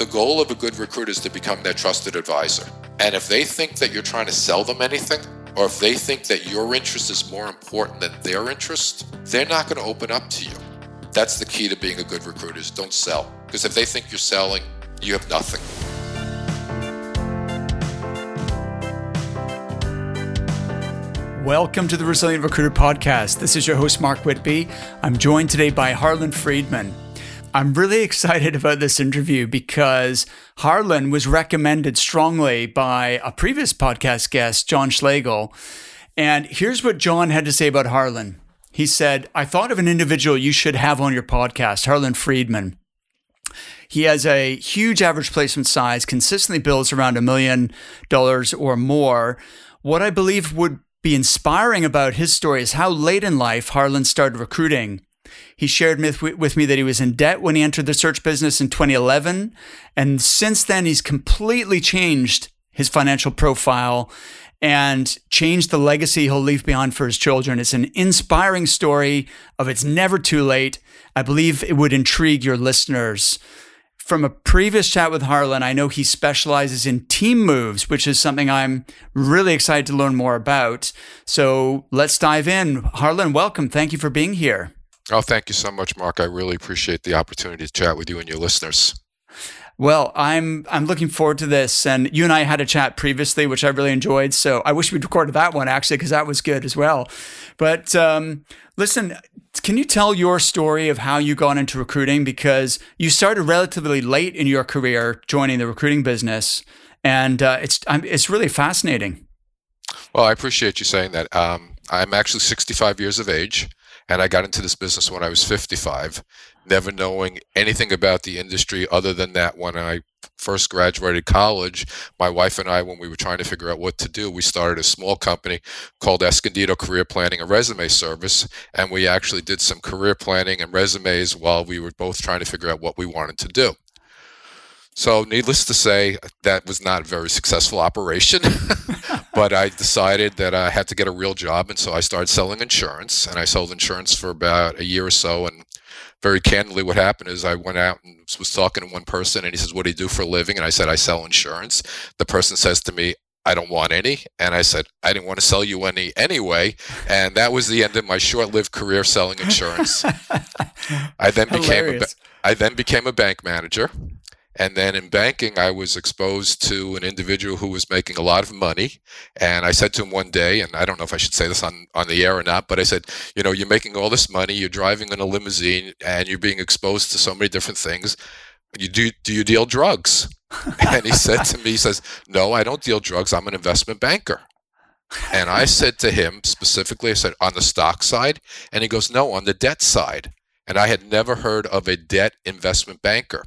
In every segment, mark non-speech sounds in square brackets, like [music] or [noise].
The goal of a good recruiter is to become their trusted advisor. And if they think that you're trying to sell them anything, or if they think that your interest is more important than their interest, they're not going to open up to you. That's the key to being a good recruiter is don't sell. Because if they think you're selling, you have nothing. Welcome to the Resilient Recruiter Podcast. This is your host, Mark Whitby. I'm joined today by Harlan Friedman. I'm really excited about this interview because Harlan was recommended strongly by a previous podcast guest, John Schlegel. And here's what John had to say about Harlan. He said, I thought of an individual you should have on your podcast, Harlan Friedman. He has a huge average placement size, consistently builds around a million dollars or more. What I believe would be inspiring about his story is how late in life Harlan started recruiting he shared with me that he was in debt when he entered the search business in 2011. And since then, he's completely changed his financial profile and changed the legacy he'll leave behind for his children. It's an inspiring story of it's never too late. I believe it would intrigue your listeners. From a previous chat with Harlan, I know he specializes in team moves, which is something I'm really excited to learn more about. So let's dive in. Harlan, welcome. Thank you for being here. Oh, thank you so much, Mark. I really appreciate the opportunity to chat with you and your listeners. Well, I'm I'm looking forward to this, and you and I had a chat previously, which I really enjoyed. So I wish we'd recorded that one actually, because that was good as well. But um, listen, can you tell your story of how you got into recruiting? Because you started relatively late in your career joining the recruiting business, and uh, it's it's really fascinating. Well, I appreciate you saying that. Um, I'm actually 65 years of age. And I got into this business when I was 55, never knowing anything about the industry other than that when I first graduated college, my wife and I, when we were trying to figure out what to do, we started a small company called Escondido Career Planning and Resume Service. And we actually did some career planning and resumes while we were both trying to figure out what we wanted to do. So, needless to say, that was not a very successful operation. [laughs] but I decided that I had to get a real job, and so I started selling insurance. And I sold insurance for about a year or so. And very candidly, what happened is I went out and was talking to one person, and he says, "What do you do for a living?" And I said, "I sell insurance." The person says to me, I don't want any. And I said, I didn't want to sell you any anyway. And that was the end of my short lived career selling insurance. [laughs] I then became a, I then became a bank manager. And then in banking, I was exposed to an individual who was making a lot of money. And I said to him one day, and I don't know if I should say this on, on the air or not, but I said, You know, you're making all this money, you're driving in a limousine, and you're being exposed to so many different things. You do, do you deal drugs? [laughs] and he said to me, He says, No, I don't deal drugs. I'm an investment banker. And I said to him specifically, I said, On the stock side? And he goes, No, on the debt side. And I had never heard of a debt investment banker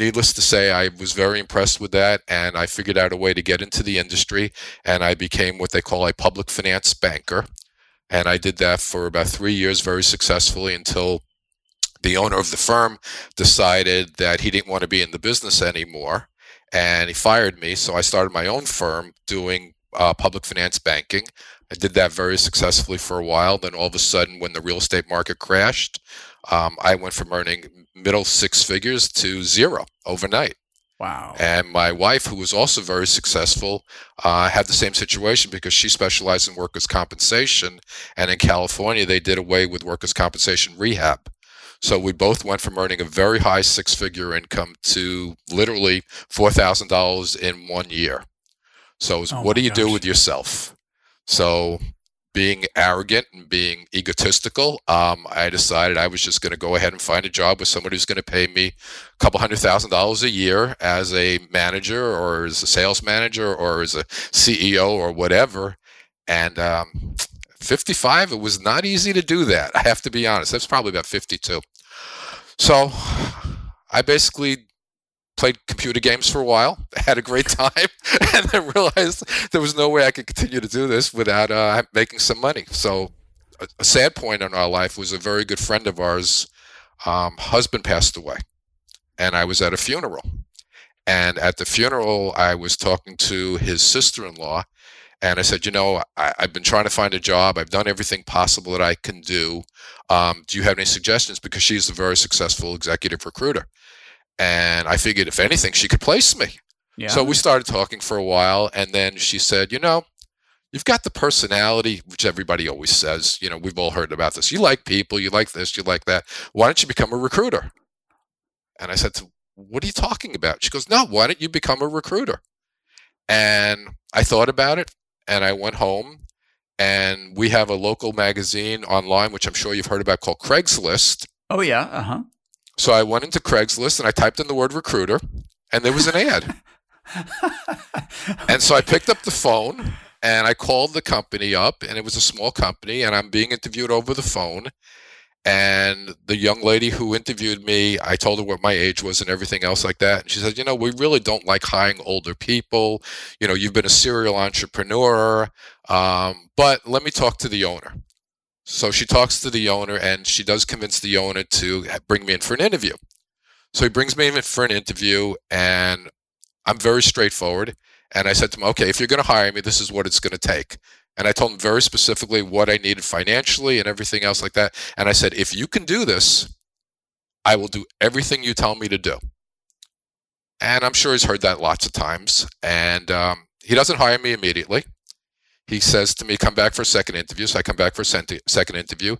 needless to say, I was very impressed with that, and I figured out a way to get into the industry, and I became what they call a public finance banker. And I did that for about three years very successfully until the owner of the firm decided that he didn't want to be in the business anymore, and he fired me. So I started my own firm doing uh, public finance banking. I did that very successfully for a while. Then all of a sudden, when the real estate market crashed, um, I went from earning middle six figures to zero overnight. Wow. And my wife, who was also very successful, uh, had the same situation because she specialized in workers' compensation. And in California, they did away with workers' compensation rehab. So we both went from earning a very high six figure income to literally $4,000 in one year. So, oh what do you gosh. do with yourself? So being arrogant and being egotistical, um, I decided I was just going to go ahead and find a job with somebody who's going to pay me a couple hundred thousand dollars a year as a manager or as a sales manager or as a CEO or whatever. And um, 55, it was not easy to do that. I have to be honest. That's probably about 52. So I basically played computer games for a while, [laughs] had a great time, [laughs] and then realized there was no way I could continue to do this without uh, making some money. So, a, a, sad point in our life was a very good friend of ours' um, husband passed away, and I was at a funeral. And at the funeral, I was talking to his sister in law, and I said, You know, I, have been trying to find a job. I've done everything possible that I can do. Um, do you have any suggestions? Because she's a very successful executive recruiter. And I figured, if anything, she could place me. Yeah. So we started talking for a while, and then she said, "You know, you've got the personality, which everybody always says. You know, we've all heard about this. You like people, you like this, you like that. Why don't you become a recruiter?" And I said, "What are you talking about?" She goes, "No, why don't you become a recruiter?" And I thought about it, and I went home, and we have a local magazine online, which I'm sure you've heard about, called Craigslist. Oh yeah. Uh huh. So I went into Craigslist and I typed in the word recruiter, and there was an ad. and so I picked up the phone and I called the company up, and it was a small company, and I'm being interviewed over the phone. And the young lady who interviewed me, I told her what my age was and everything else like that. And she said, You know, we really don't like hiring older people. You know, you've been a serial entrepreneur, um, but let me talk to the owner. So she talks to the owner, and she does convince the owner to bring me in for an interview. So he brings me in for an interview, and I'm very straightforward. And I said to him, okay, if you're going to hire me, this is what it's going to take. And I told him very specifically what I needed financially and everything else like that. And I said, if you can do this, I will do everything you tell me to do. And I'm sure he's heard that lots of times. And um, he doesn't hire me immediately. He says to me, come back for a second interview. So I come back for a second interview.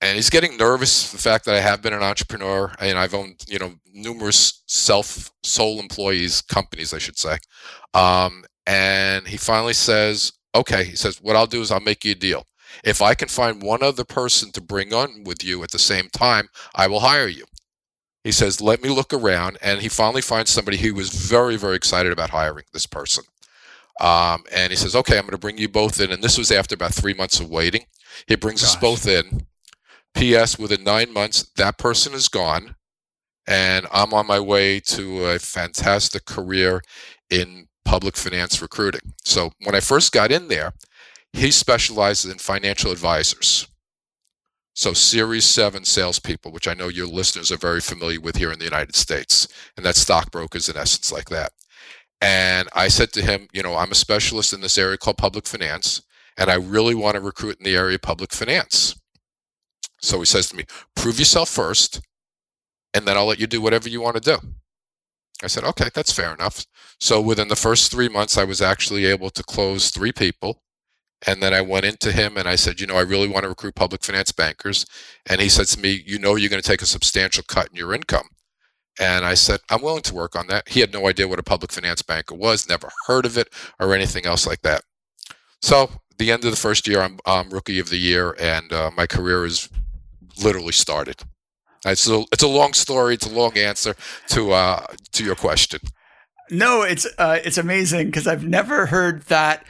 And he's getting nervous the fact that I have been an entrepreneur and I've owned you know numerous self sole employees companies I should say. Um, and he finally says okay he says what I'll do is I'll make you a deal. If I can find one other person to bring on with you at the same time I will hire you. He says let me look around and he finally finds somebody who was very very excited about hiring this person um, and he says okay I'm going to bring you both in and this was after about three months of waiting he brings Gosh. us both in P.S. Within nine months, that person is gone, and I'm on my way to a fantastic career in public finance recruiting. So when I first got in there, he specializes in financial advisors. So Series 7 salespeople, which I know your listeners are very familiar with here in the United States, and that's stockbrokers in essence like that. And I said to him, you know, I'm a specialist in this area called public finance, and I really want to recruit in the area of public finance. So he says to me, prove yourself first, and then I'll let you do whatever you want to do. I said, okay, that's fair enough. So within the first three months, I was actually able to close three people. And then I went into him and I said, you know, I really want to recruit public finance bankers. And he said to me, you know, you're going to take a substantial cut in your income. And I said, I'm willing to work on that. He had no idea what a public finance banker was, never heard of it or anything else like that. So the end of the first year, I'm, I'm rookie of the year, and uh, my career is literally started. It's a, it's a long story. It's a long answer to uh, to your question. No, it's uh, it's amazing because I've never heard that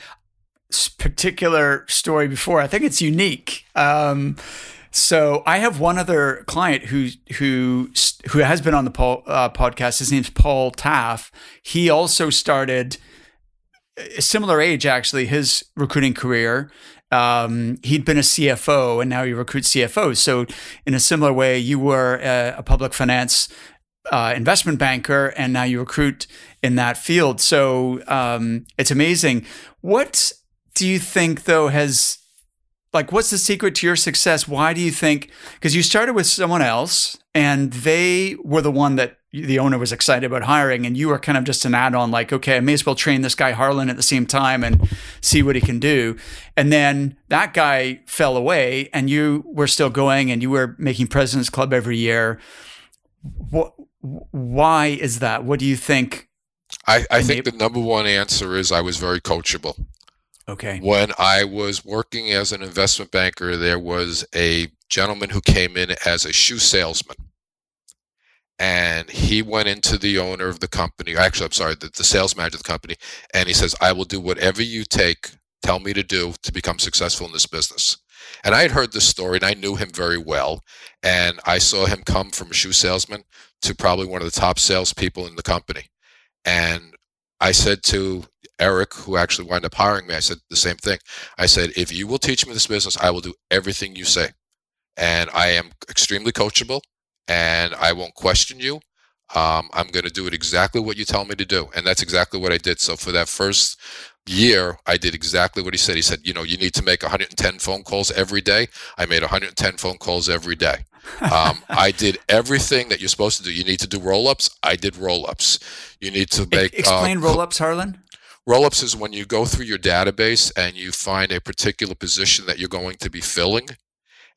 particular story before. I think it's unique. Um, so I have one other client who who who has been on the uh, podcast. His name's Paul Taff. He also started a similar age, actually, his recruiting career, um, he'd been a CFO and now he recruits CFOs. So, in a similar way, you were a, a public finance uh, investment banker and now you recruit in that field. So, um, it's amazing. What do you think, though, has like what's the secret to your success? Why do you think? Because you started with someone else and they were the one that the owner was excited about hiring and you were kind of just an add-on like okay i may as well train this guy harlan at the same time and see what he can do and then that guy fell away and you were still going and you were making president's club every year what, why is that what do you think i, I think the number one answer is i was very coachable okay. When i was working as an investment banker there was a gentleman who came in as a shoe salesman. And he went into the owner of the company actually i'm sorry the, the, sales manager of the company and he says i will do whatever you take tell me to do to become successful in this business. And i had heard this story and i knew him very well and i saw him come from a shoe salesman to probably one of the top salespeople in the company. And i said to eric who actually wound up hiring me i said the same thing i said if you will teach me this business i will do everything you say and i am extremely coachable and I won't question you. Um, I'm going to do it exactly what you tell me to do. And that's exactly what I did. So for that first year, I did exactly what he said. He said, you know, you need to make 110 phone calls every day. I made 110 phone calls every day. Um, I did everything that you're supposed to do. You need to do roll ups. I did roll ups. You need to make. Explain uh, roll ups, Harlan. Roll ups is when you go through your database and you find a particular position that you're going to be filling,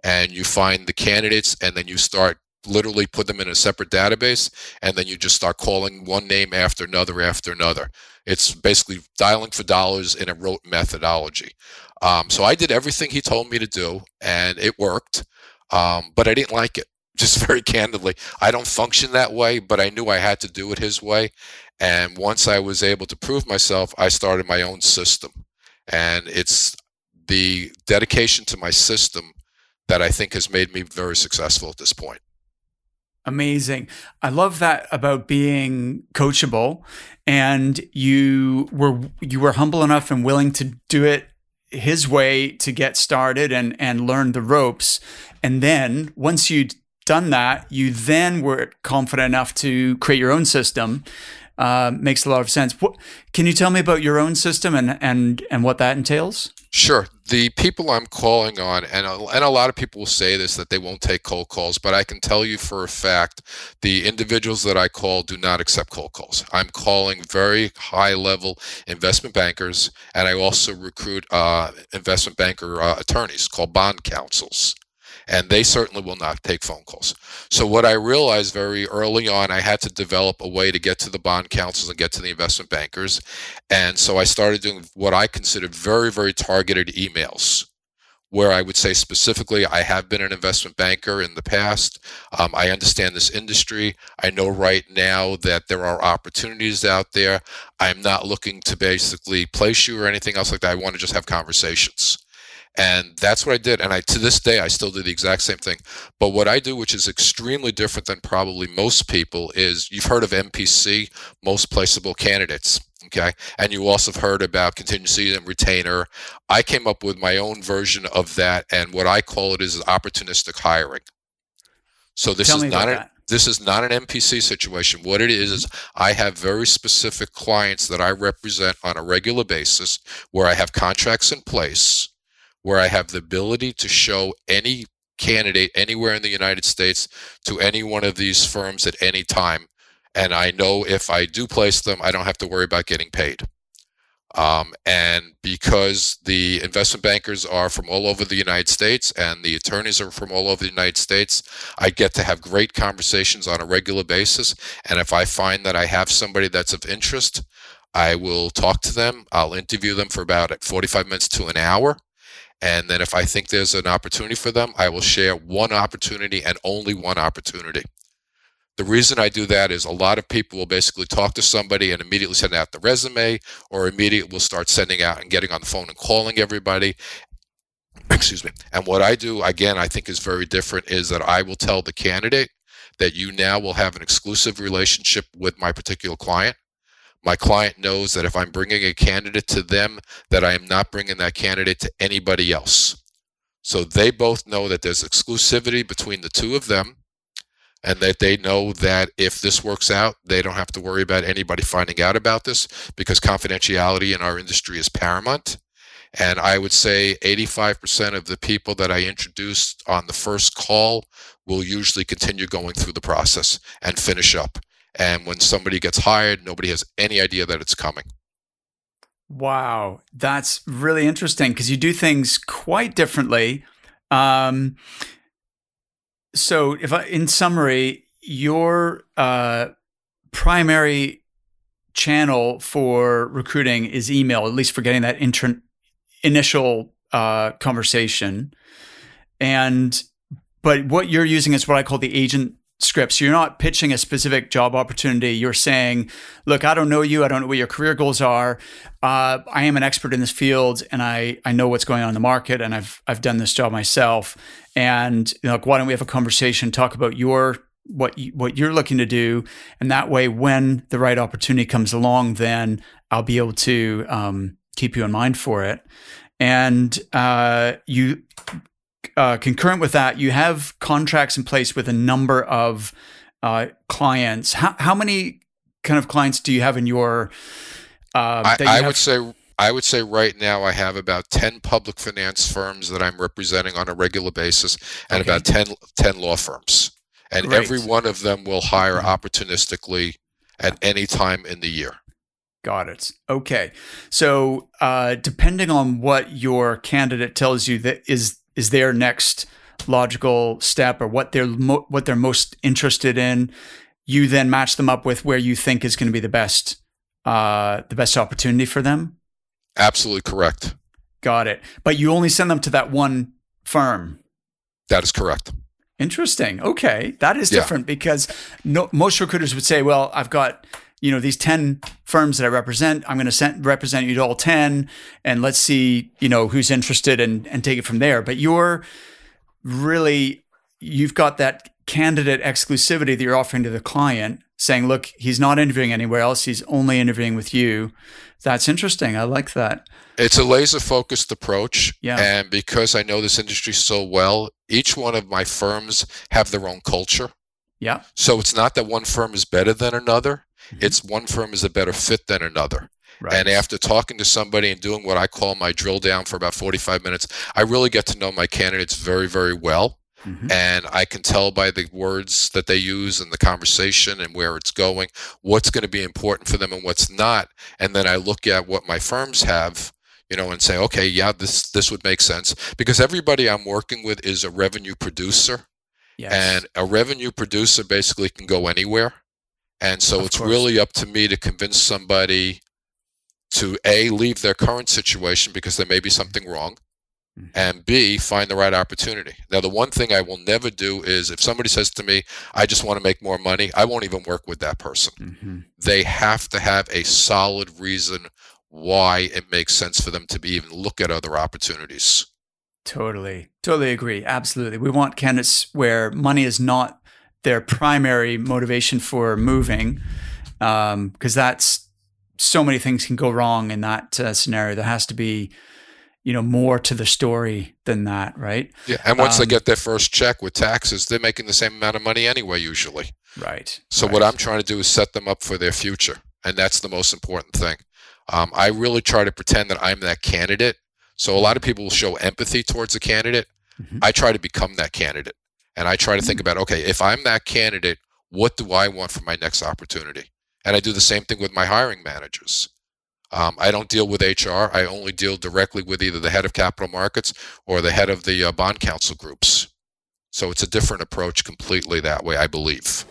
and you find the candidates, and then you start literally put them in a separate database, and then you just start calling one name after another after another. It's basically dialing for dollars in a rote methodology. Um, so I did everything he told me to do, and it worked. Um, but I didn't like it. [laughs] Just very candidly, I don't function that way, but I knew I had to do it his way. And once I was able to prove myself, I started my own system. And it's the dedication to my system that I think has made me very successful at this point. Amazing. I love that about being coachable and you were you were humble enough and willing to do it his way to get started and and learn the ropes and then once you'd done that you then were confident enough to create your own system uh, makes a lot of sense what, can you tell me about your own system and and and what that entails Sure. The people I'm calling on, and a, and a lot of people will say this that they won't take cold calls, but I can tell you for a fact the individuals that I call do not accept cold calls. I'm calling very high level investment bankers, and I also recruit uh, investment banker uh, attorneys called bond counsels and they certainly will not take phone calls. So what I realized very early on, I had to develop a way to get to the bond counsels and get to the investment bankers, and so I started doing what I considered very, very targeted emails. Where I would say specifically, I have been an investment banker in the past. Um, I understand this industry. I know right now that there are opportunities out there. I'm not looking to basically place you or anything else like that. I want to just have conversations and that's what I did. And I to this day I still do the exact same thing. But what I do, which is extremely different than probably most people, is you've heard of MPC, most placeable candidates. Okay. And you also have heard about contingency and retainer. I came up with my own version of that, and what I call it is opportunistic hiring. So this Tell is not a, this is not an MPC situation. What it is is I have very specific clients that I represent on a regular basis where I have contracts in place where I have the ability to show any candidate anywhere in the United States to any one of these firms at any time. And I know if I do place them, I don't have to worry about getting paid. Um, and because the investment bankers are from all over the United States and the attorneys are from all over the United States, I get to have great conversations on a regular basis. And if I find that I have somebody that's of interest, I will talk to them. I'll interview them for about 45 minutes to an hour. And then if I think there's an opportunity for them, I will share one opportunity and only one opportunity. The reason I do that is a lot of people will basically talk to somebody and immediately send out the resume or immediately will start sending out and getting on the phone and calling everybody. [clears throat] Excuse me. And what I do, again, I think is very different is that I will tell the candidate that you now will have an exclusive relationship with my particular client my client knows that if I'm bringing a candidate to them, that I am not bringing that candidate to anybody else. So they both know that there's exclusivity between the two of them and that they know that if this works out, they don't have to worry about anybody finding out about this because confidentiality in our industry is paramount. And I would say 85% of the people that I introduced on the first call will usually continue going through the process and finish up. And when somebody gets hired, nobody has any idea that it's coming. Wow, that's really interesting because you do things quite differently. Um, so, if I, in summary, your uh, primary channel for recruiting is email, at least for getting that initial uh, conversation, and but what you're using is what I call the agent scripts. You're not pitching a specific job opportunity. You're saying, look, I don't know you. I don't know what your career goals are. Uh, I am an expert in this field and I, I know what's going on in the market and I've, I've done this job myself. And you know, like, why don't we have a conversation, talk about your, what, you, what you're looking to do. And that way, when the right opportunity comes along, then I'll be able to um, keep you in mind for it. And uh, you uh, concurrent with that, you have contracts in place with a number of uh, clients. How, how many kind of clients do you have in your? Uh, I, I have? would say I would say right now I have about 10 public finance firms that I'm representing on a regular basis and Okay. about 10, 10 law firms. And Great. every one of them will hire Mhm. opportunistically at any time in the year. Got it. Okay. So, uh, depending on what your candidate tells you that is is their next logical step or what they're mo- what they're most interested in, you then match them up with where you think is going to be the best uh, the best opportunity for them. Absolutely correct. Got it. But you only send them to that one firm. That is correct. Interesting. Okay, that is Yeah. different because no, most recruiters would say, "Well, I've got you know these ten firms that I represent. I'm going to send, represent you to all ten, and let's see you know who's interested and and take it from there." But you're really you've got that candidate exclusivity that you're offering to the client, saying, "Look, he's not interviewing anywhere else. He's only interviewing with you." That's interesting. I like that. It's a laser focused approach. Yeah. And because I know this industry so well, each one of my firms have their own culture. Yeah. So it's not that one firm is better than another. Mhm. It's one firm is a better fit than another. Right. And after talking to somebody and doing what I call my drill down for about 45 minutes, I really get to know my candidates very, very well. Mhm. And I can tell by the words that they use and the conversation and where it's going, what's going to be important for them and what's not. And then I look at what my firms have, you know, and say, okay, yeah, this this would make sense because everybody I'm working with is a revenue producer, yes. and a revenue producer basically can go anywhere. And so Of it's course. really up to me to convince somebody to a leave their current situation because there may be something wrong Mhm. and B, find the right opportunity. Now, the one thing I will never do is if somebody says to me, I just want to make more money, I won't even work with that person. Mhm. They have to have a solid reason why it makes sense for them to be even look at other opportunities. Totally. Totally agree. Absolutely. We want candidates where money is not their primary motivation for moving, because that's so many things can go wrong in that uh, scenario. There has to be, you know, more to the story than that, right? Yeah, and once they Um, get their first check with taxes, they're making the same amount of money anyway, usually. Right. So what I'm trying to do is set them up for their future, and that's the most important thing. Um, I really try to pretend that I'm that candidate. So a lot of people will show empathy towards a candidate. Mhm. I try to become that candidate, and I try to think about okay, if I'm that candidate, what do I want for my next opportunity? And I do the same thing with my hiring managers. Um, I don't deal with HR. I only deal directly with either the head of capital markets or the head of the uh, bond counsel groups. So it's a different approach completely that way, I believe.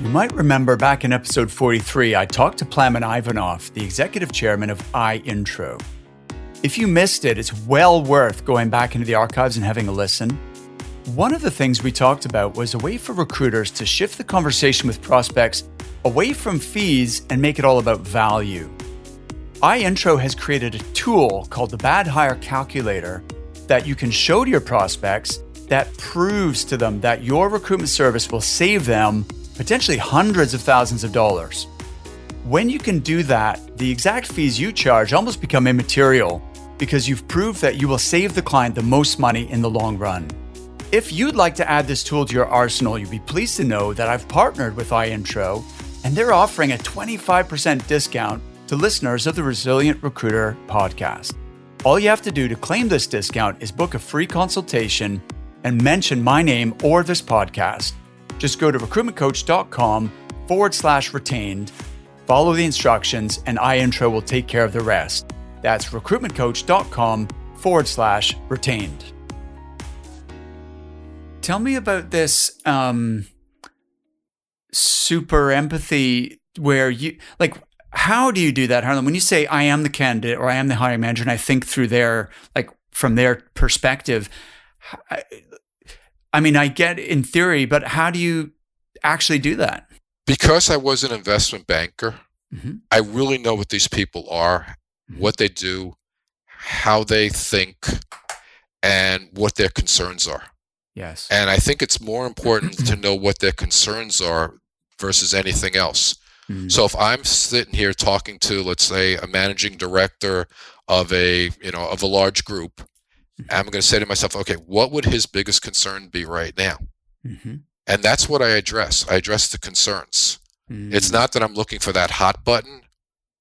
You might remember back in episode 43, I talked to Plamen Ivanov, the executive chairman of iIntro. If you missed it, it's well worth going back into the archives and having a listen. One of the things we talked about was a way for recruiters to shift the conversation with prospects away from fees and make it all about value. iIntro has created a tool called the Bad Hire Calculator that you can show to your prospects that proves to them that your recruitment service will save them potentially hundreds of thousands of dollars. When you can do that, the exact fees you charge almost become immaterial because you've proved that you will save the client the most money in the long run. If you'd like to add this tool to your arsenal, you'd be pleased to know that I've partnered with iIntro and they're offering a 25% discount to listeners of the Resilient Recruiter podcast. All you have to do to claim this discount is book a free consultation and mention my name or this podcast. Just go to recruitmentcoach.com forward slash retained, follow the instructions, and iIntro will take care of the rest. That's recruitmentcoach.com forward slash retained. Tell me about this um, super empathy where you like how do you do that harlan when you say i am the candidate or i am the hiring manager and i think through their like from their perspective I, I mean i get in theory but how do you actually do that Because I was an investment banker, Mhm. I really know what these people are. What they do, how they think, and what their concerns are. yes And I think it's more important to know what their concerns are versus anything else. Mhm. So if I'm sitting here talking to, let's say, a managing director of a, you know, of a large group, I'm going to say to myself, okay, what would his biggest concern be right now? Mhm. And that's what I address. I address the concerns. It's Mhm. not that I'm looking for that hot button.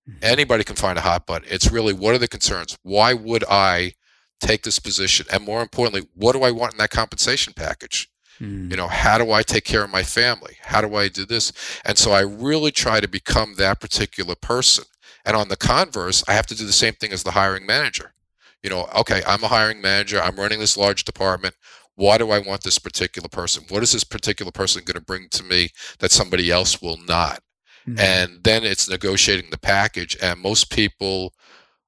Mm-hmm. Anybody can find a hot button. It's really what are the concerns? Why would I take this position? And more importantly, what do I want in that compensation package? Mm. You know, how do I take care of my family? How do I do this? And so I really try to become that particular person. And on the converse, I have to do the same thing as the hiring manager. You know, okay, I'm a hiring manager, I'm running this large department. Why do I want this particular person? What is this particular person going to bring to me that somebody else will not? Mm-hmm. And then it's negotiating the package. And most people,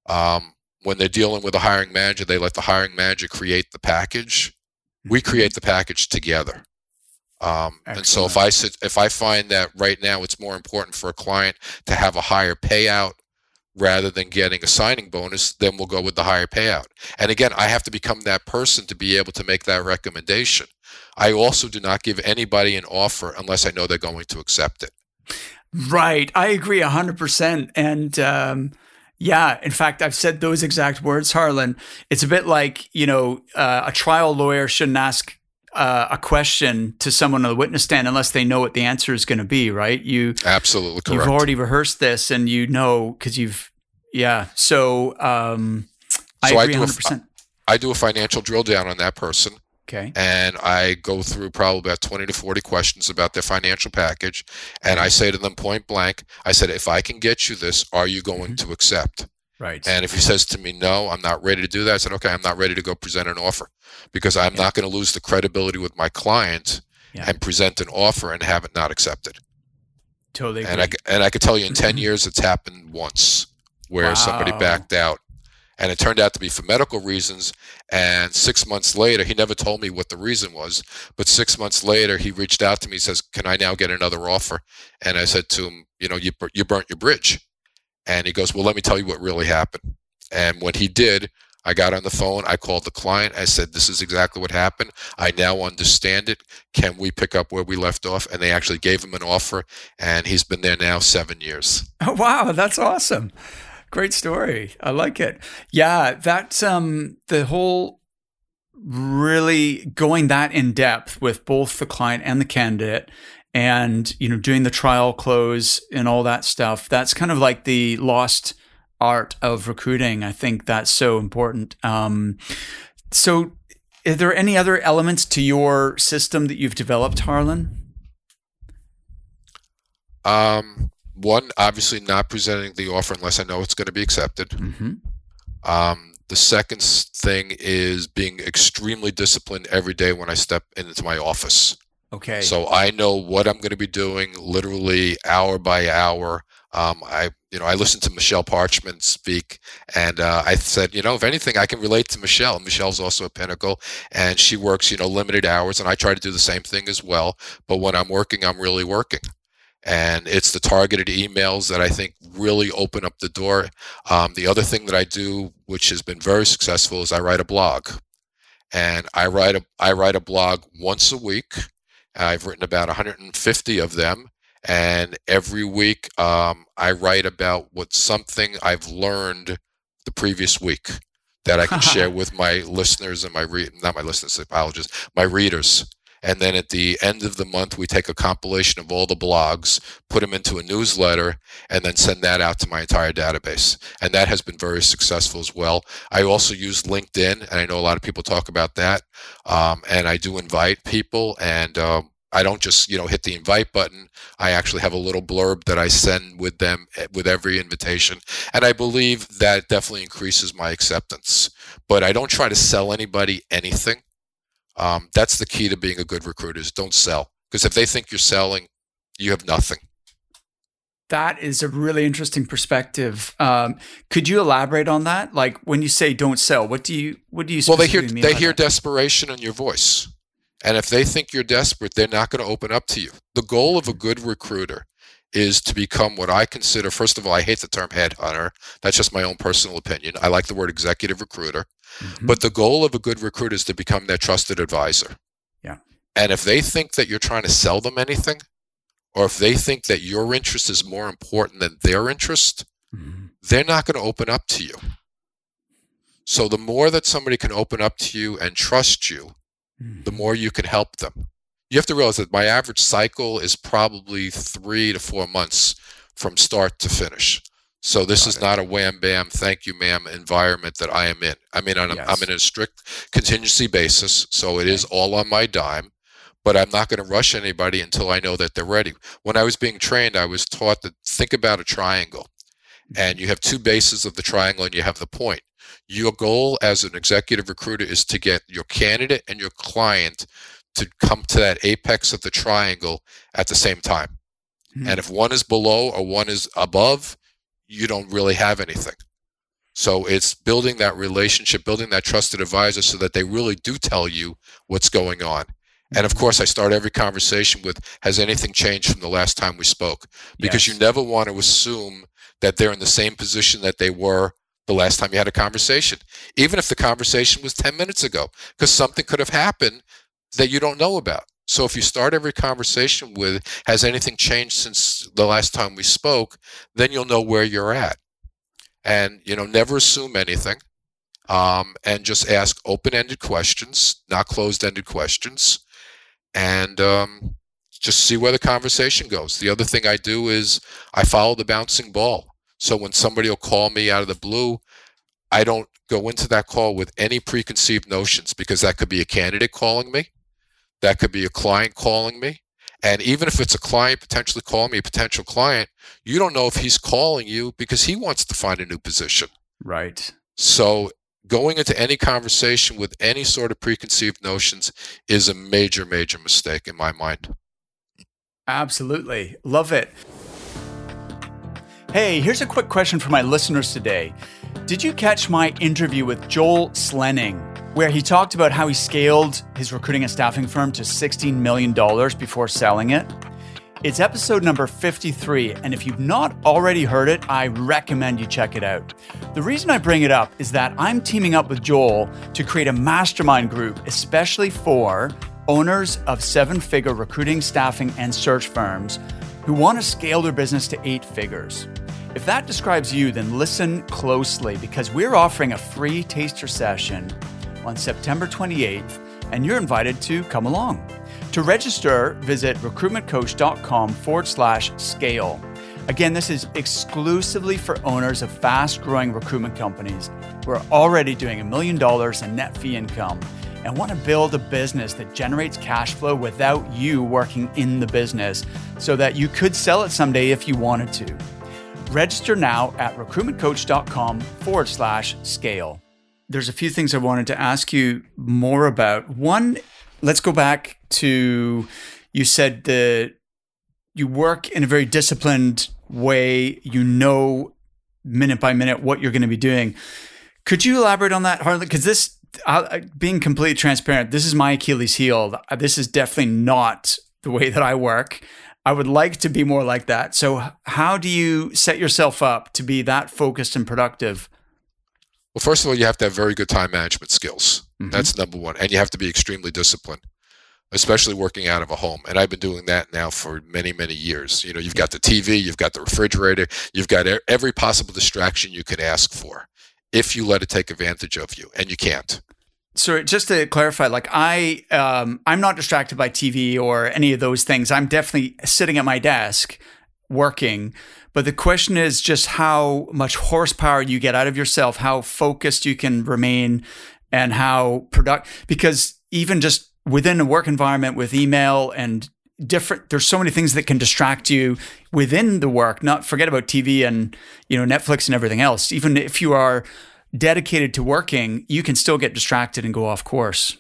um, when they're dealing with a hiring manager, they let the hiring manager create the package. We mm-hmm. create the package together. Um, and so if I if I find that right now it's more important for a client to have a higher payout rather than getting a signing bonus, then we'll go with the higher payout. And again, I have to become that person to be able to make that recommendation. I also do not give anybody an offer unless I know they're going to accept it. Right. I agree 100%. And, um, yeah, in fact, I've said those exact words, Harlan. It's a bit like, you know, uh, a trial lawyer shouldn't ask uh, a question to someone on the witness stand unless they know what the answer is going to be, right? You absolutely correct. You've already rehearsed this, and you know because you've yeah. So um, I so agree, I do 100%. A, I do a financial drill down on that person. Okay. And I go through probably about 20 to 40 questions about their financial package. And I say to them point blank, I said, if I can get you this, are you going mm-hmm. to accept? Right. And if he says to me, no, I'm not ready to do that, I said, okay, I'm not ready to go present an offer because I'm yeah. not going to lose the credibility with my client yeah. and present an offer and have it not accepted. Totally. Agree. And I, and I could tell you in 10 years, it's happened once where wow. somebody backed out and it turned out to be for medical reasons. And six months later he never told me what the reason was but six months later he reached out to me says can i now get another offer? And i said to him you know you, you burnt your bridge. And he goes well let me tell you what really happened. And when he did i got on the phone i called the client i said this is exactly what happened. I now understand it. Can we pick up where we left off? And they actually gave him an offer and he's been there now seven years. [laughs] Wow that's awesome Great story. I like it. Yeah, that's um the whole really going that in depth with both the client and the candidate and you know doing the trial close and all that stuff. That's kind of like the lost art of recruiting. I think that's so important. Um, so are there any other elements to your system that you've developed, Harlan? Um, one, obviously not presenting the offer unless I know it's going to be accepted. Mm-hmm. Um, the second thing is being extremely disciplined every day when I step into my office. Okay. So I know what I'm going to be doing literally hour by hour. Um, I, you know, I listened to Michelle Parchman speak, and uh, I said, you know, if anything, I can relate to Michelle. Michelle's also a pinnacle, and she works, you know, limited hours, and I try to do the same thing as well. But when I'm working, I'm really working and it's the targeted emails that I think really open up the door. Um, the other thing that I do, which has been very successful, is I write a blog, and I write a I write a blog once a week. I've written about 150 of them, and every week um, I write about what something I've learned the previous week that I can [laughs] share with my listeners and my read not my listeners, apologies, my readers. And then at the end of the month, we take a compilation of all the blogs, put them into a newsletter, and then send that out to my entire database. And that has been very successful as well. I also use LinkedIn, and I know a lot of people talk about that. Um, and I do invite people, and um, I don't just you know hit the invite button. I actually have a little blurb that I send with them eh, with every invitation, and I believe that definitely increases my acceptance. But I don't try to sell anybody anything. Um, that's the key to being a good recruiter is don't sell. Because if they think you're selling, you have nothing. That is a really interesting perspective. Um, could you elaborate on that? Like when you say "don't sell," what do you what do you? Well, they hear they hear that? desperation in your voice, and if they think you're desperate, they're not going to open up to you. The goal of a good recruiter is to become what I consider. First of all, I hate the term headhunter. That's just my own personal opinion. I like the word executive recruiter. Mm-hmm. But the goal of a good recruiter is to become their trusted advisor. Yeah. And if they think that you're trying to sell them anything, or if they think that your interest is more important than their interest, mm-hmm. they're not going to open up to you. So the more that somebody can open up to you and trust you, mm-hmm. the more you can help them. You have to realize that my average cycle is probably three to four months from start to finish. So this Got is it. not a wham bam, thank you, ma'am environment that I am in. I mean, I'm, yes. I'm in a strict contingency basis, so it is all on my dime. But I'm not going to rush anybody until I know that they're ready. When I was being trained, I was taught to think about a triangle, and you have two bases of the triangle, and you have the point. Your goal as an executive recruiter is to get your candidate and your client to come to that apex of the triangle at the same time. Mm-hmm. And if one is below or one is above, you don't really have anything. So it's building that relationship, building that trusted advisor so that they really do tell you what's going on. And of mm-hmm. course, I start every conversation with Has anything changed from the last time we spoke? Because yes. you never want to assume that they're in the same position that they were the last time you had a conversation, even if the conversation was 10 minutes ago, because something could have happened that you don't know about. So if you start every conversation with, has anything changed since the last time we spoke, then you'll know where you're at. And, you know, never assume anything. Um, and just ask open-ended questions, not closed-ended questions, and um, just see where the conversation goes. The other thing I do is I follow the bouncing ball. So when somebody will call me out of the blue, I don't go into that call with any preconceived notions because that could be a candidate calling me. That could be a client calling me. And even if it's a client potentially calling me, a potential client, you don't know if he's calling you because he wants to find a new position. Right. So going into any conversation with any sort of preconceived notions is a major, major mistake in my mind. Absolutely. Love it. Hey, here's a quick question for my listeners today. Did you catch my interview with Joel Slenning? where he talked about how he scaled his recruiting and staffing firm to $16 million before selling it. It's episode number 53, and if you've not already heard it, I recommend you check it out. The reason I bring it up is that I'm teaming up with Joel to create a mastermind group, especially for owners of seven figure recruiting, staffing, and search firms who want to scale their business to eight figures. If that describes you, then listen closely because we're offering a free taster session on September 28th, and you're invited to come along. To register, visit recruitmentcoach.com forward slash scale. Again, this is exclusively for owners of fast growing recruitment companies who are already doing a million dollars in net fee income and want to build a business that generates cash flow without you working in the business so that you could sell it someday if you wanted to. Register now at recruitmentcoach.com forward slash scale there's a few things I wanted to ask you more about. One, let's go back to you said that you work in a very disciplined way. You know minute by minute what you're going to be doing. Could you elaborate on that, Harlan? Because this, being completely transparent, this is my Achilles heel. This is definitely not the way that I work. I would like to be more like that. So, how do you set yourself up to be that focused and productive? Well, first of all, you have to have very good time management skills. Mm-hmm. That's number one. And you have to be extremely disciplined, especially working out of a home. And I've been doing that now for many, many years. You know, you've got the TV, you've got the refrigerator, you've got every possible distraction you can ask for if you let it take advantage of you, and you can't. So just to clarify, like I, um, I'm not distracted by TV or any of those things. I'm definitely sitting at my desk working. But the question is just how much horsepower you get out of yourself, how focused you can remain, and how product. Because even just within a work environment with email and different there's so many things that can distract you within the work not forget about tv and you know netflix and everything else even if you are dedicated to working you can still get distracted and go off course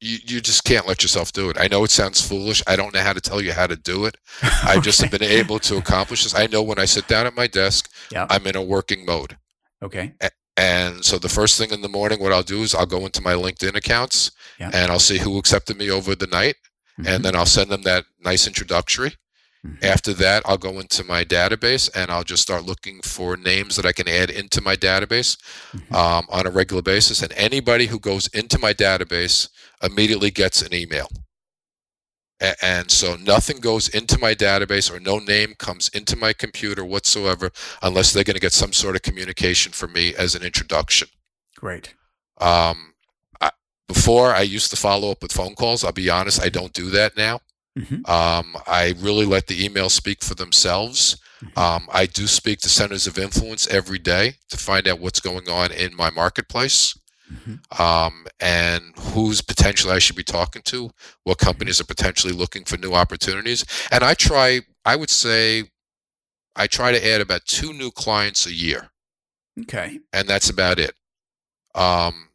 you, you just can't let yourself do it. I know it sounds foolish. I don't know how to tell you how to do it. I okay. [laughs] just have been able to accomplish this. I know when I sit down at my desk, yeah. I'm in a working mode. Okay. And so the first thing in the morning, what I'll do is I'll go into my LinkedIn accounts yeah. and I'll see who accepted me over the night. Mm-hmm. And then I'll send them that nice introductory. Mm-hmm. After that, I'll go into my database and I'll just start looking for names that I can add into my database mm-hmm. um, on a regular basis. And anybody who goes into my database immediately gets an email. A- and so nothing goes into my database or no name comes into my computer whatsoever unless they're going to get some sort of communication from me as an introduction. Great. Um, I, before I used to follow up with phone calls. I'll be honest, I don't do that now. Mm-hmm. Um, I really let the emails speak for themselves. Mm-hmm. Um, I do speak to centers of influence every day to find out what's going on in my marketplace. Mm-hmm. Um, and who's potentially I should be talking to, what companies are potentially looking for new opportunities. And I try, I would say, I try to add about two new clients a year. Okay. And that's about it. Um,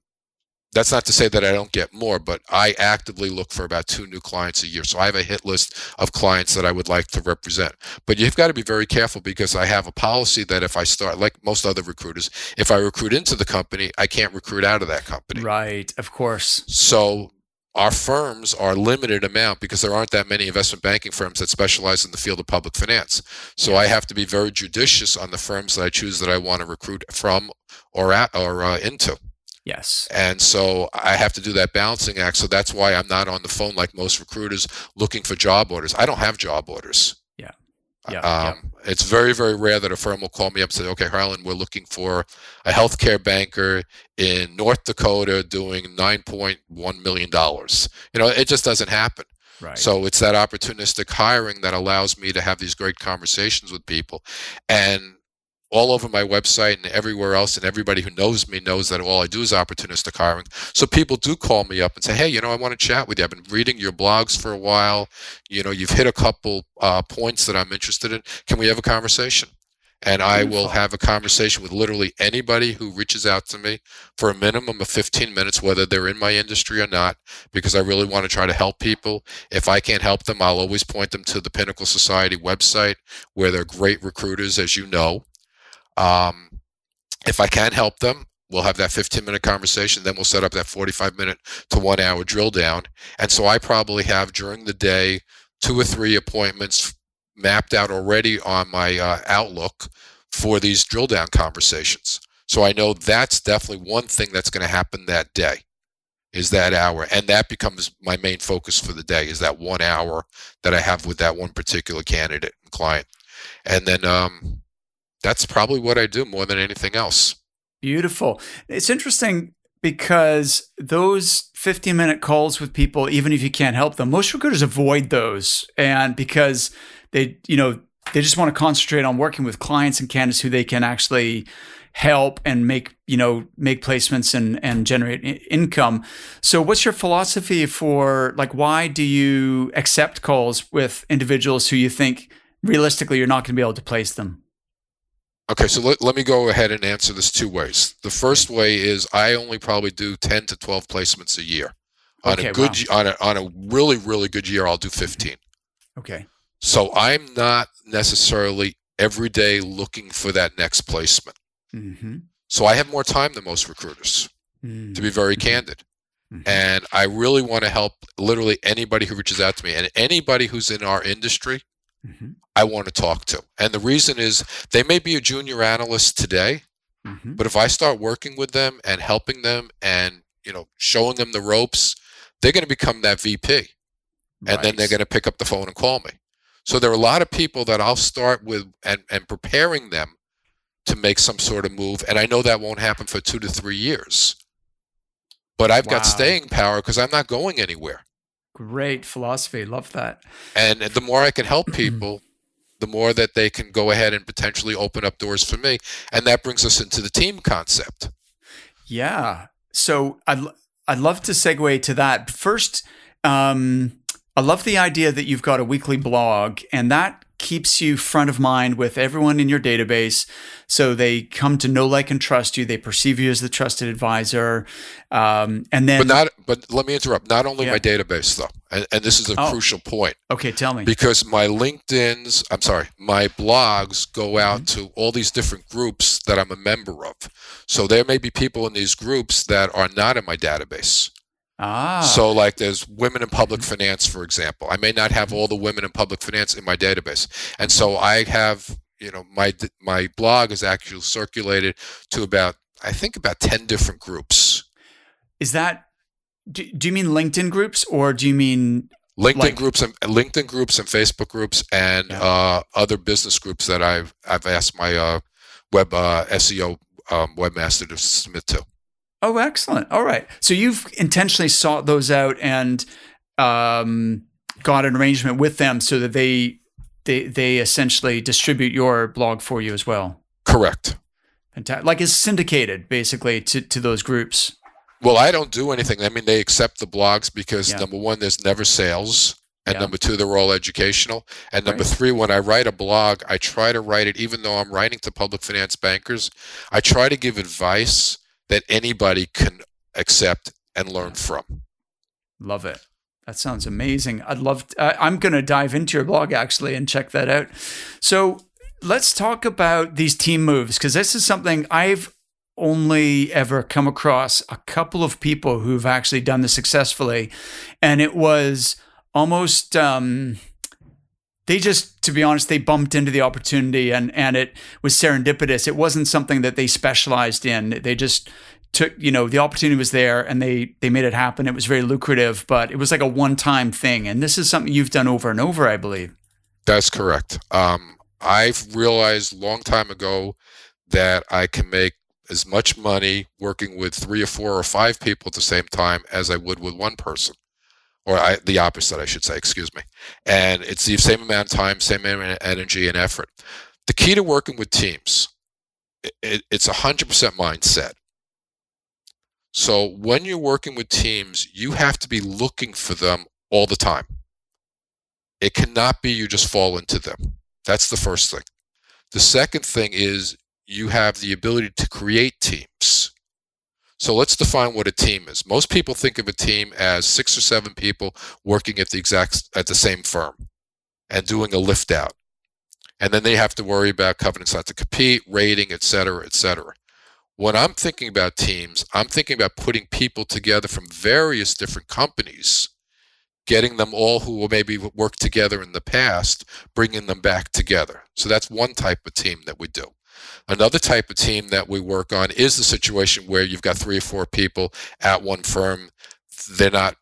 that's not to say that I don't get more, but I actively look for about two new clients a year. So I have a hit list of clients that I would like to represent. But you've got to be very careful because I have a policy that if I start, like most other recruiters, if I recruit into the company, I can't recruit out of that company. Right, of course. So our firms are limited amount because there aren't that many investment banking firms that specialize in the field of public finance. So yes. I have to be very judicious on the firms that I choose that I want to recruit from or at or uh, into. Yes. And so I have to do that balancing act. So that's why I'm not on the phone like most recruiters looking for job orders. I don't have job orders. Yeah. Yeah, um, yeah. It's very, very rare that a firm will call me up and say, okay, Harlan, we're looking for a healthcare banker in North Dakota doing $9.1 million. You know, it just doesn't happen. Right. So it's that opportunistic hiring that allows me to have these great conversations with people. And all over my website and everywhere else, and everybody who knows me knows that all I do is opportunistic hiring. So people do call me up and say, "Hey, you know, I want to chat with you. I've been reading your blogs for a while. You know, you've hit a couple uh, points that I'm interested in. Can we have a conversation?" And I will have a conversation with literally anybody who reaches out to me for a minimum of 15 minutes, whether they're in my industry or not, because I really want to try to help people. If I can't help them, I'll always point them to the Pinnacle Society website, where they're great recruiters, as you know. Um, if I can help them, we'll have that 15 minute conversation. Then we'll set up that 45 minute to one hour drill down. And so I probably have during the day two or three appointments mapped out already on my uh, Outlook for these drill down conversations. So I know that's definitely one thing that's going to happen that day is that hour and that becomes my main focus for the day is that one hour that i have with that one particular candidate and client and then um, that's probably what I do more than anything else. Beautiful. It's interesting because those 15 minute calls with people, even if you can't help them, most recruiters avoid those. And because they, you know, they just want to concentrate on working with clients and candidates who they can actually help and make you know make placements and and generate income so what's your philosophy for like why do you accept calls with individuals who you think realistically you're not going to be able to place them Okay, so let, let me go ahead and answer this two ways. The first way is I only probably do 10 to 12 placements a year. On okay, a good wow. on a on a really really good year I'll do 15. Okay. So I'm not necessarily every day looking for that next placement. Mm-hmm. So I have more time than most recruiters, mm-hmm. to be very mm-hmm. candid. Mm-hmm. And I really want to help literally anybody who reaches out to me and anybody who's in our industry. Mm-hmm. I want to talk to. And the reason is they may be a junior analyst today, mm-hmm. but if I start working with them and helping them and, you know, showing them the ropes, they're going to become that VP. And then they're going to pick up the phone and call me. So there are a lot of people that I'll start with and, and preparing them to make some sort of move. And I know that won't happen for two to three years. But I've wow. got staying power because I'm not going anywhere. Great philosophy. Love that. And the more I can help [clears throat] people, the more that they can go ahead and potentially open up doors for me. And that brings us into the team concept. Yeah. So I'd, I'd love to segue to that. First, um, I love the idea that you've got a weekly blog, and that keeps you front of mind with everyone in your database. So they come to know, like, and trust you. They perceive you as the trusted advisor. Um, and then, but not, but let me interrupt. Not only yeah. my database though, and, and this is a oh. crucial point. Okay, tell me. Because my LinkedIn's, I'm sorry, my blogs go out mm-hmm. to all these different groups that I'm a member of. So there may be people in these groups that are not in my database. Ah. So, like, there's women in public finance, for example. I may not have all the women in public finance in my database, and so I have, you know, my my blog is actually circulated to about, I think, about ten different groups. Is that? Do, do you mean LinkedIn groups, or do you mean LinkedIn like, groups and LinkedIn groups and Facebook groups and yeah. uh, other business groups that I've I've asked my uh, web uh, SEO um, webmaster to submit to. Oh, excellent. All right. So you've intentionally sought those out and um, got an arrangement with them so that they they they essentially distribute your blog for you as well. Correct. Fantastic. Like it's syndicated basically to to those groups. Well, I don't do anything. I mean, they accept the blogs because Yeah. number one, there's never sales. And Yeah. number two, they're all educational. And number Right. three, when I write a blog, I try to write it, even though I'm writing to public finance bankers, I try to give advice that anybody can accept and learn from. Love it. That sounds amazing. I'd love. I I'm going to dive into your blog actually and check that out. So let's talk about these team moves because this is something I've only ever come across a couple of people who've actually done this successfully, and it was almost. Um, they just, to be honest, they bumped into the opportunity and and it was serendipitous. It wasn't something that they specialized in. They just took you know the opportunity was there and they they made it happen it was very lucrative but it was like a one time thing and this is something you've done over and over i believe That's correct. Um, I've realized a long time ago that I can make as much money working with three or four or five people at the same time as I would with one person, or I, the opposite, I should say. Excuse me. And it's the same amount of time, same amount of energy and effort. The key to working with teams, it, it, it's a hundred percent mindset. So when you're working with teams, you have to be looking for them all the time. It cannot be you just fall into them. That's the first thing. The second thing is you have the ability to create teams. So let's define what a team is. Most people think of a team as six or seven people working at the exact at the same firm and doing a lift out. And then they have to worry about covenants not to compete, raiding, et cetera, et cetera. When I'm thinking about teams, I'm thinking about putting people together from various different companies getting them all who will maybe worked together in the past, bringing them back together. So that's one type of team that we do. Another type of team that we work on is the situation where you've got three or four people at one firm. They're not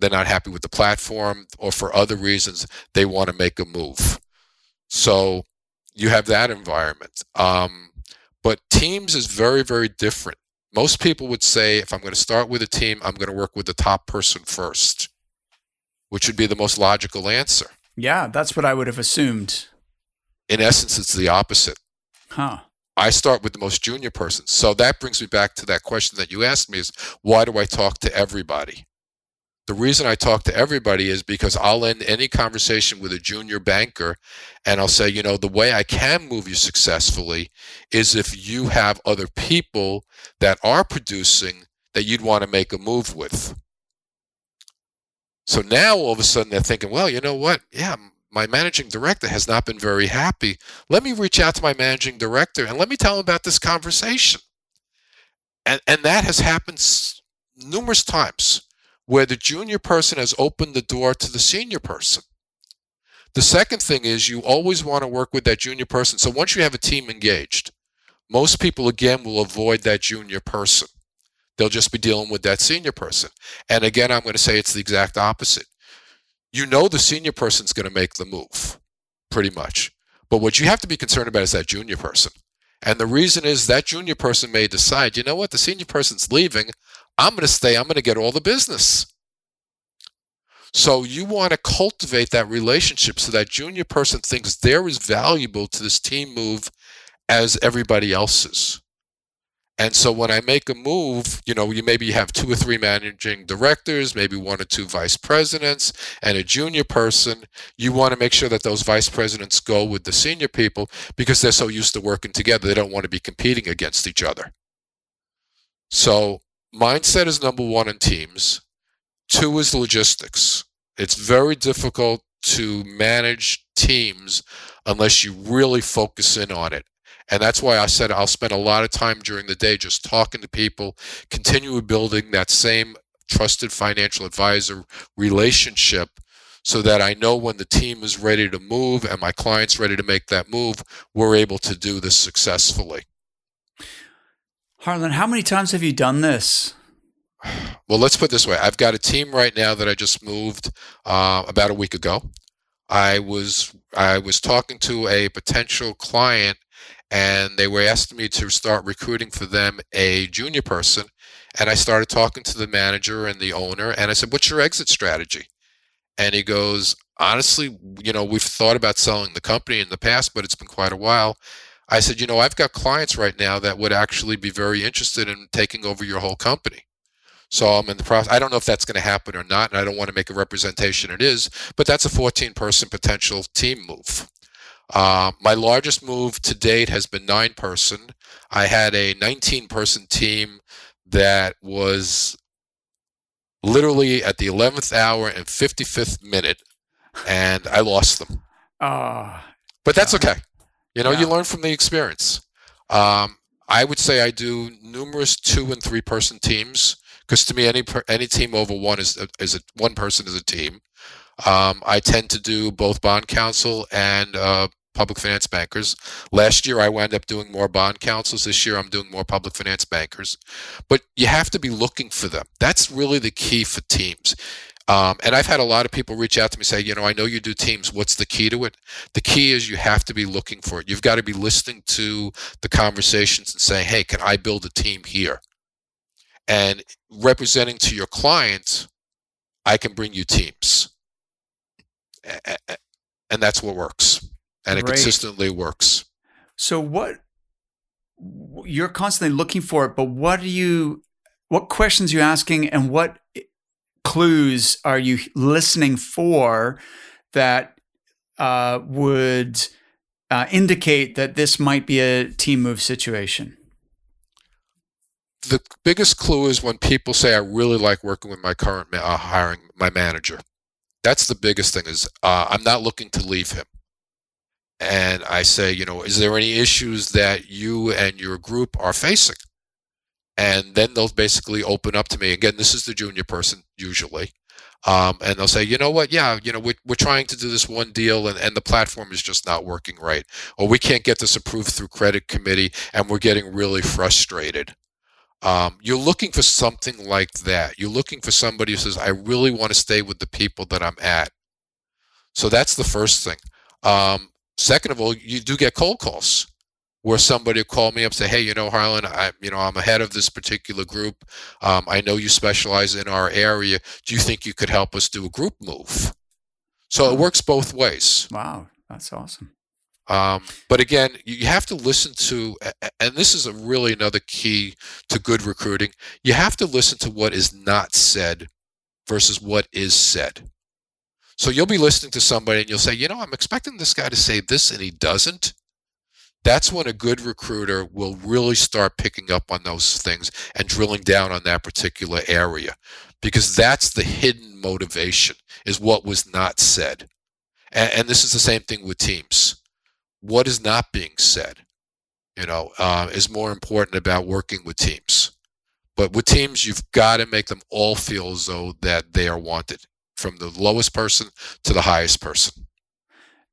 they're not happy with the platform, or for other reasons they want to make a move. So you have that environment. Um, but teams is very very different. Most people would say if I'm going to start with a team, I'm going to work with the top person first which would be the most logical answer. yeah that's what i would have assumed In essence, it's the opposite. huh I start with the most junior person. So that brings me back to that question that you asked me is why do I talk to everybody? The reason I talk to everybody is because I'll end any conversation with a junior banker and I'll say, you know, the way I can move you successfully is if you have other people that are producing that you'd want to make a move with. So now all of a sudden they're thinking, well, you know what? Yeah, my managing director has not been very happy. Let me reach out to my managing director and let me tell him about this conversation. And and that has happened numerous times where the junior person has opened the door to the senior person. The second thing is you always want to work with that junior person. So once you have a team engaged, most people again will avoid that junior person. They'll just be dealing with that senior person. And again, I'm going to say it's the exact opposite. You know the senior person's going to make the move, pretty much. But what you have to be concerned about is that junior person. And the reason is that junior person may decide, you know what, the senior person's leaving. I'm going to stay. I'm going to get all the business. So you want to cultivate that relationship so that junior person thinks they're as valuable to this team move as everybody else's. And so when I make a move, you know, you maybe have two or three managing directors, maybe one or two vice presidents, and a junior person. You want to make sure that those vice presidents go with the senior people because they're so used to working together. They don't want to be competing against each other. So mindset is number one in teams. Two is logistics. It's very difficult to manage teams unless you really focus in on it. And that's why I said I'll spend a lot of time during the day just talking to people, continue building that same trusted financial advisor relationship so that I know when the team is ready to move and my client's ready to make that move, we're able to do this successfully. harlan how many times have you done this Well, let's put it this way I've got a team right now that I just moved uh, about a week ago. I was I was talking to a potential client and they were asking me to start recruiting for them a junior person and I started talking to the manager and the owner and I said what's your exit strategy And he goes, honestly, you know, we've thought about selling the company in the past, but it's been quite a while. I said, you know, I've got clients right now that would actually be very interested in taking over your whole company. So I'm in the process. I don't know if that's going to happen or not, and I don't want to make a representation it is, but that's a 14 person potential team move. Uh, my largest move to date has been nine person. I had a 19 person team that was literally at the 11th hour and 55th minute, and I lost them. Uh, but that's okay. You know, yeah. you learn from the experience. Um, I would say I do numerous two and three person teams because to me, any any team over one is is a, one person is a team. Um, I tend to do both bond counsel and uh, public finance bankers. Last year, I wound up doing more bond counsels. This year, I'm doing more public finance bankers. But you have to be looking for them. That's really the key for teams. Um, and I've had a lot of people reach out to me say, you know, I know you do teams. What's the key to it? The key is you have to be looking for it. You've got to be listening to the conversations and saying, hey, can I build a team here? And representing to your client, I can bring you teams. And that's what works and it Great. consistently works. So what you're constantly looking for it, but what are you what questions are you asking and what clues are you listening for that uh, would uh, indicate that this might be a team move situation? The biggest clue is when people say, "I really like working with my current uh, hiring my manager." That's the biggest thing. Is uh, I'm not looking to leave him and I say, you know, is there any issues that you and your group are facing? And then they'll basically open up to me. Again, this is the junior person usually. Um, and they'll say, you know what, yeah, you know, we're, we're trying to do this one deal and, and the platform is just not working right. Or we can't get this approved through credit committee and we're getting really frustrated. Um, you're looking for something like that. You're looking for somebody who says, I really want to stay with the people that I'm at. So that's the first thing. Um, Second of all, you do get cold calls where somebody will call me up and say, "Hey, you know, Harlan, I, you know, I'm ahead of this particular group. Um, I know you specialize in our area. Do you think you could help us do a group move?" So it works both ways. Wow, that's awesome. Um, but again, you have to listen to, and this is a really another key to good recruiting. You have to listen to what is not said versus what is said. So you'll be listening to somebody and you'll say, you know, I'm expecting this guy to say this and he doesn't. That's when a good recruiter will really start picking up on those things and drilling down on that particular area because that's the hidden motivation is what was not said. And, and this is the same thing with teams. What is not being said, you know, uh, is more important about working with teams. But with teams, you've got to make them all feel as though that they are wanted from the lowest person to the highest person.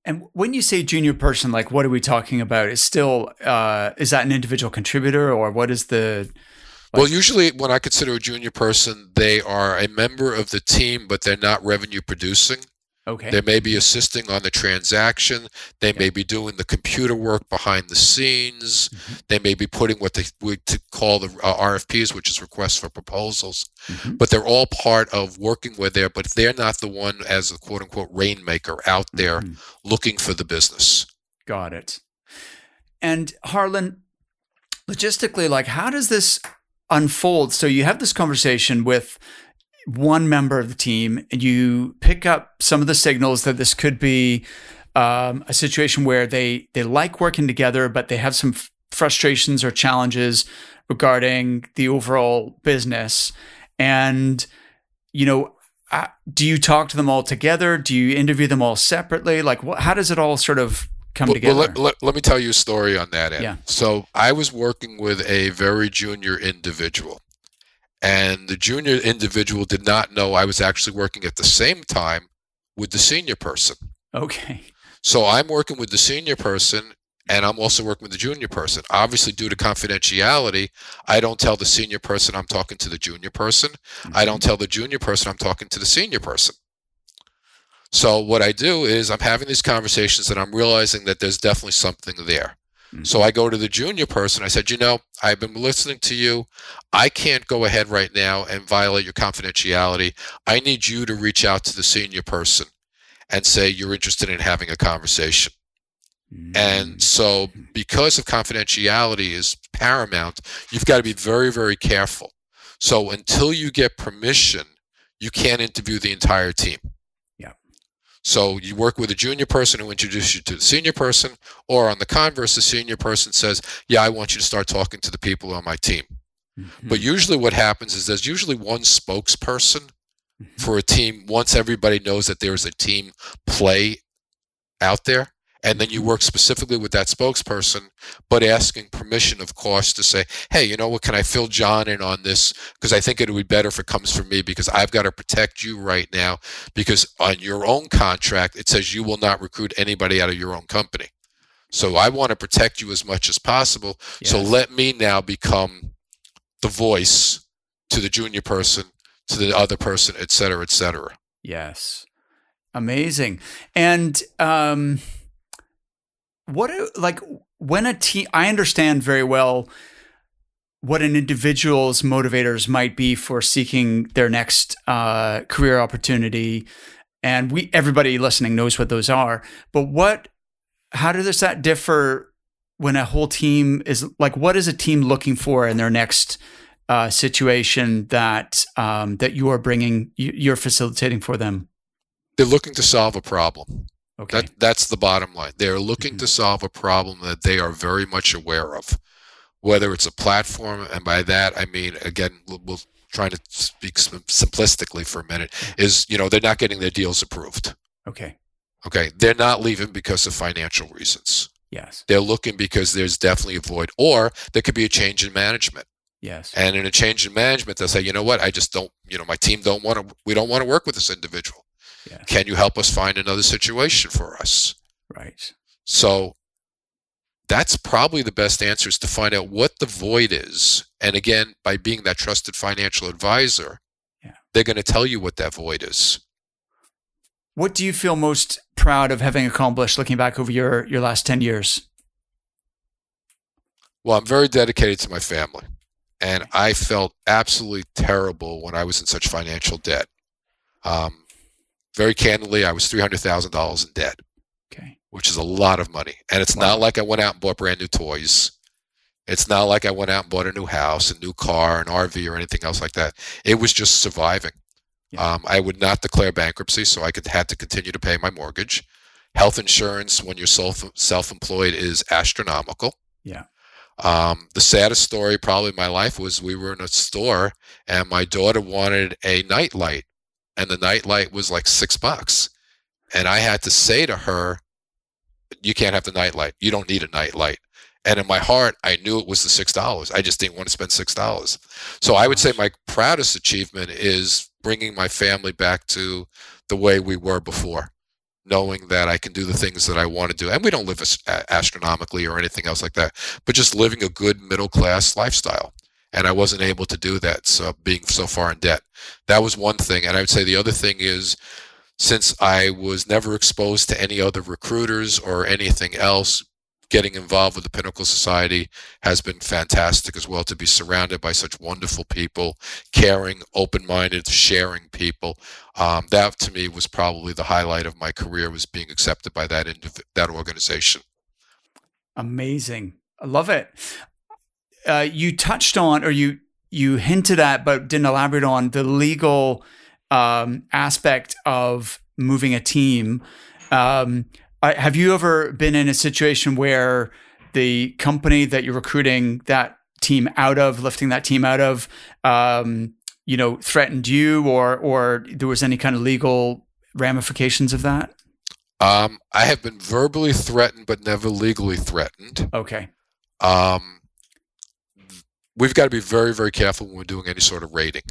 And when you say junior person, like what are we talking about? Is still uh, is that an individual contributor or what is the? Like- well, usually when I consider a junior person, they are a member of the team, but they're not revenue producing. Okay. They may be assisting on the transaction. They may be doing the computer work behind the scenes. Mm-hmm. They may be putting what they would call the uh, RFPs, which is requests for proposals. Mm-hmm. But they're all part of working with there, but they're not the one as a quote unquote rainmaker out there mm-hmm. looking for the business. Got it. And Harlan, logistically, like how does this unfold? So you have this conversation with one member of the team and you pick up some of the signals that this could be um, a situation where they they like working together, but they have some f- frustrations or challenges regarding the overall business. And you know, uh, do you talk to them all together? Do you interview them all separately? Like, what, how does it all sort of come well, together? Well, let, let, let, me tell you a story on that end. Yeah. So I was working with a very junior individual and the junior individual did not know I was actually working at the same time with the senior person. Okay. So I'm working with the senior person and I'm also working with the junior person. Obviously, due to confidentiality, I don't tell the senior person I'm talking to the junior person. Mm-hmm. I don't tell the junior person I'm talking to the senior person. So what I do is I'm having these conversations and I'm realizing that there's definitely something there. Mm-hmm. So I go to the junior person. I said, you know, I've been listening to you. I can't go ahead right now and violate your confidentiality. I need you to reach out to the senior person and say you're interested in having a conversation. And mm. so, because of confidentiality is paramount, you've got to be very, very careful. So, until you get permission, you can't interview the entire team. So, you work with a junior person who introduces you to the senior person, or on the converse, the senior person says, Yeah, I want you to start talking to the people on my team. Mm-hmm. But usually, what happens is there's usually one spokesperson Mhm. for a team once everybody knows that there's a team play out there. And then you work specifically with that spokesperson, but asking permission, of course, to say, hey, you know what, can I fill John in on this? Because I think it would be better if it comes from me because I've got to protect you right now. Because on your own contract, it says you will not recruit anybody out of your own company. So I want to protect you as much as possible. So let me now become the voice to the junior person, to the other person, et cetera, et cetera. Yes. Amazing. And um what do- like when a team I understand very well what an individual's motivators might be for seeking their next uh, career opportunity and we everybody listening knows what those are but what how does that differ when a whole team is like what is a team looking for in their next uh, situation that um, that you are bringing you, you're facilitating for them They're looking to solve a problem. Okay That that's the bottom line. They're looking Mhm. to solve a problem that they are very much aware of, whether it's a platform, and by that I mean again, we'll, we'll try to speak sim- simplistically for a minute. Is you know they're not getting their deals approved. okay Okay, they're not leaving because of financial reasons. yes They're looking because there's definitely a void, or there could be a change in management. yes And in a change in management, they'll say, you know what, I just don't, you know, my team don't want to, we don't want to work with this individual. Can you help us find another situation for us? right So that's probably the best answer is to find out what the void is. And again, by being that trusted financial advisor, Yeah. they're going to tell you what that void is. What do you feel most proud of having accomplished looking back over your, your last 10 years? Well, I'm very dedicated to my family. And I felt absolutely terrible when I was in such financial debt. Um, very candidly, I was $300,000 in debt. Okay. which is a lot of money. And it's Wow. not like I went out and bought brand new toys. It's not like I went out and bought a new house, a new car, an RV, or anything else like that. It was just surviving. Yeah. Um, I would not declare bankruptcy, so I could had to continue to pay my mortgage. Health insurance when you're self self-employed is astronomical. Yeah. Um, the saddest story probably in my life was we were in a store and my daughter wanted a night light, and the night light was like six bucks, and I had to say to her, "You can't have the night light. You don't need a night light." And in my heart, I knew it was the six dollars. I just didn't want to spend six dollars. So I would say my proudest achievement is bringing my family back to the way we were before, knowing that I can do the things that I want to do. And we don't live astronomically or anything else like that, but just living a good middle class lifestyle. And I wasn't able to do that, so being so far in debt. That was one thing. And I would say the other thing is since I was never exposed to any other recruiters or anything else, getting involved with the Pinnacle Society has been fantastic as well to be surrounded by such wonderful people, caring, open minded, sharing people. Um, that to me was probably the highlight of my career was being accepted by that indiv- that organization. Amazing. I love it. Uh, you touched on, or you you hinted at, but didn't elaborate on the legal um, aspect of moving a team. Um, I- have you ever been in a situation where the company that you're recruiting that team out of, lifting that team out of, um, you know, threatened you, or or there was any kind of legal ramifications of that? Um, I have been verbally threatened, but never legally threatened. Okay. Um, we've got to be very, very careful when we're doing any sort of raiding.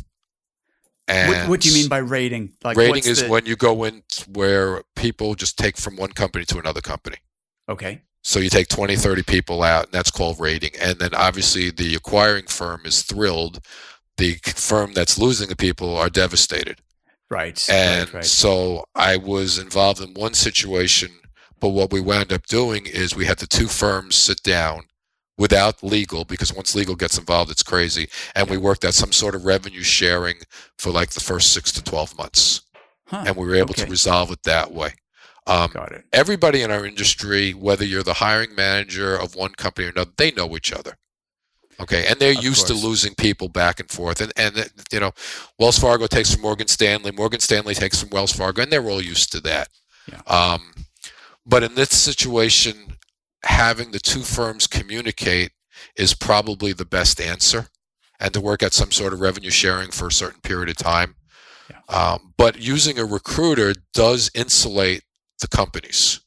And What, what do you mean by raiding? Like raiding is the- when you go in where people just take from one company to another company. okay. So you take 20, 30 people out, and that's called raiding. And then obviously the acquiring firm is thrilled. The firm that's losing the people are devastated. Right. And right, right. so I was involved in one situation, But what we wound up doing is we had the two firms sit down without legal, because once legal gets involved, it's crazy. And we worked out some sort of revenue sharing for like the first six to 12 months. Huh. And we were able Okay. to resolve it that way. Um, Got it. everybody in our industry, whether you're the hiring manager of one company or another, they know each other. Okay, and they're Of used to losing people back and forth, and and you know, Wells Fargo takes from Morgan Stanley, Morgan Stanley takes from Wells Fargo, and they're all used to that. Yeah. Um, but in this situation, having the two firms communicate is probably the best answer, and to work out some sort of revenue sharing for a certain period of time. Yeah. Um, but using a recruiter does insulate the companies.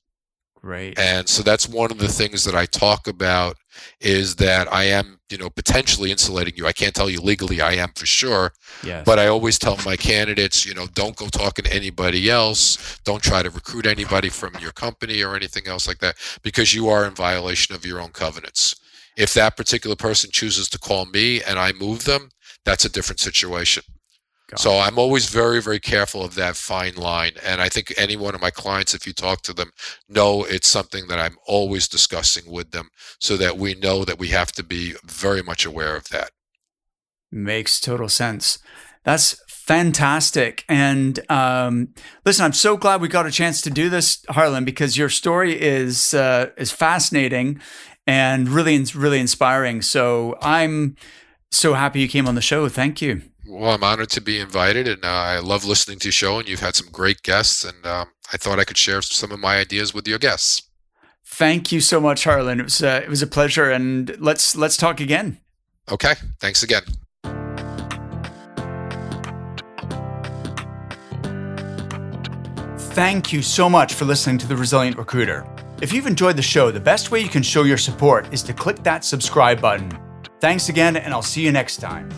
Great. And so that's one of the things that I talk about is that I am, you know, potentially insulating you. I can't tell you legally I am for sure, yes. but I always tell my candidates, you know, don't go talking to anybody else. Don't try to recruit anybody from your company or anything else like that because you are in violation of your own covenants. If that particular person chooses to call me and I move them, that's a different situation. So I'm always very, very careful of that fine line. And I think any one of my clients, if you talk to them, know it's something that I'm always discussing with them so that we know that we have to be very much aware of that. Makes total sense. That's fantastic. And um, listen, I'm so glad we got a chance to do this, Harlan, because your story is uh, is fascinating and really, really inspiring. So I'm so happy you came on the show. Thank you. Well, I'm honored to be invited, and uh, I love listening to your show. And you've had some great guests, and um, I thought I could share some of my ideas with your guests. Thank you so much, Harlan. It was uh, it was a pleasure, and let's let's talk again. Okay, thanks again. Thank you so much for listening to The Resilient Recruiter. If you've enjoyed the show, the best way you can show your support is to click that subscribe button. Thanks again, and I'll see you next time.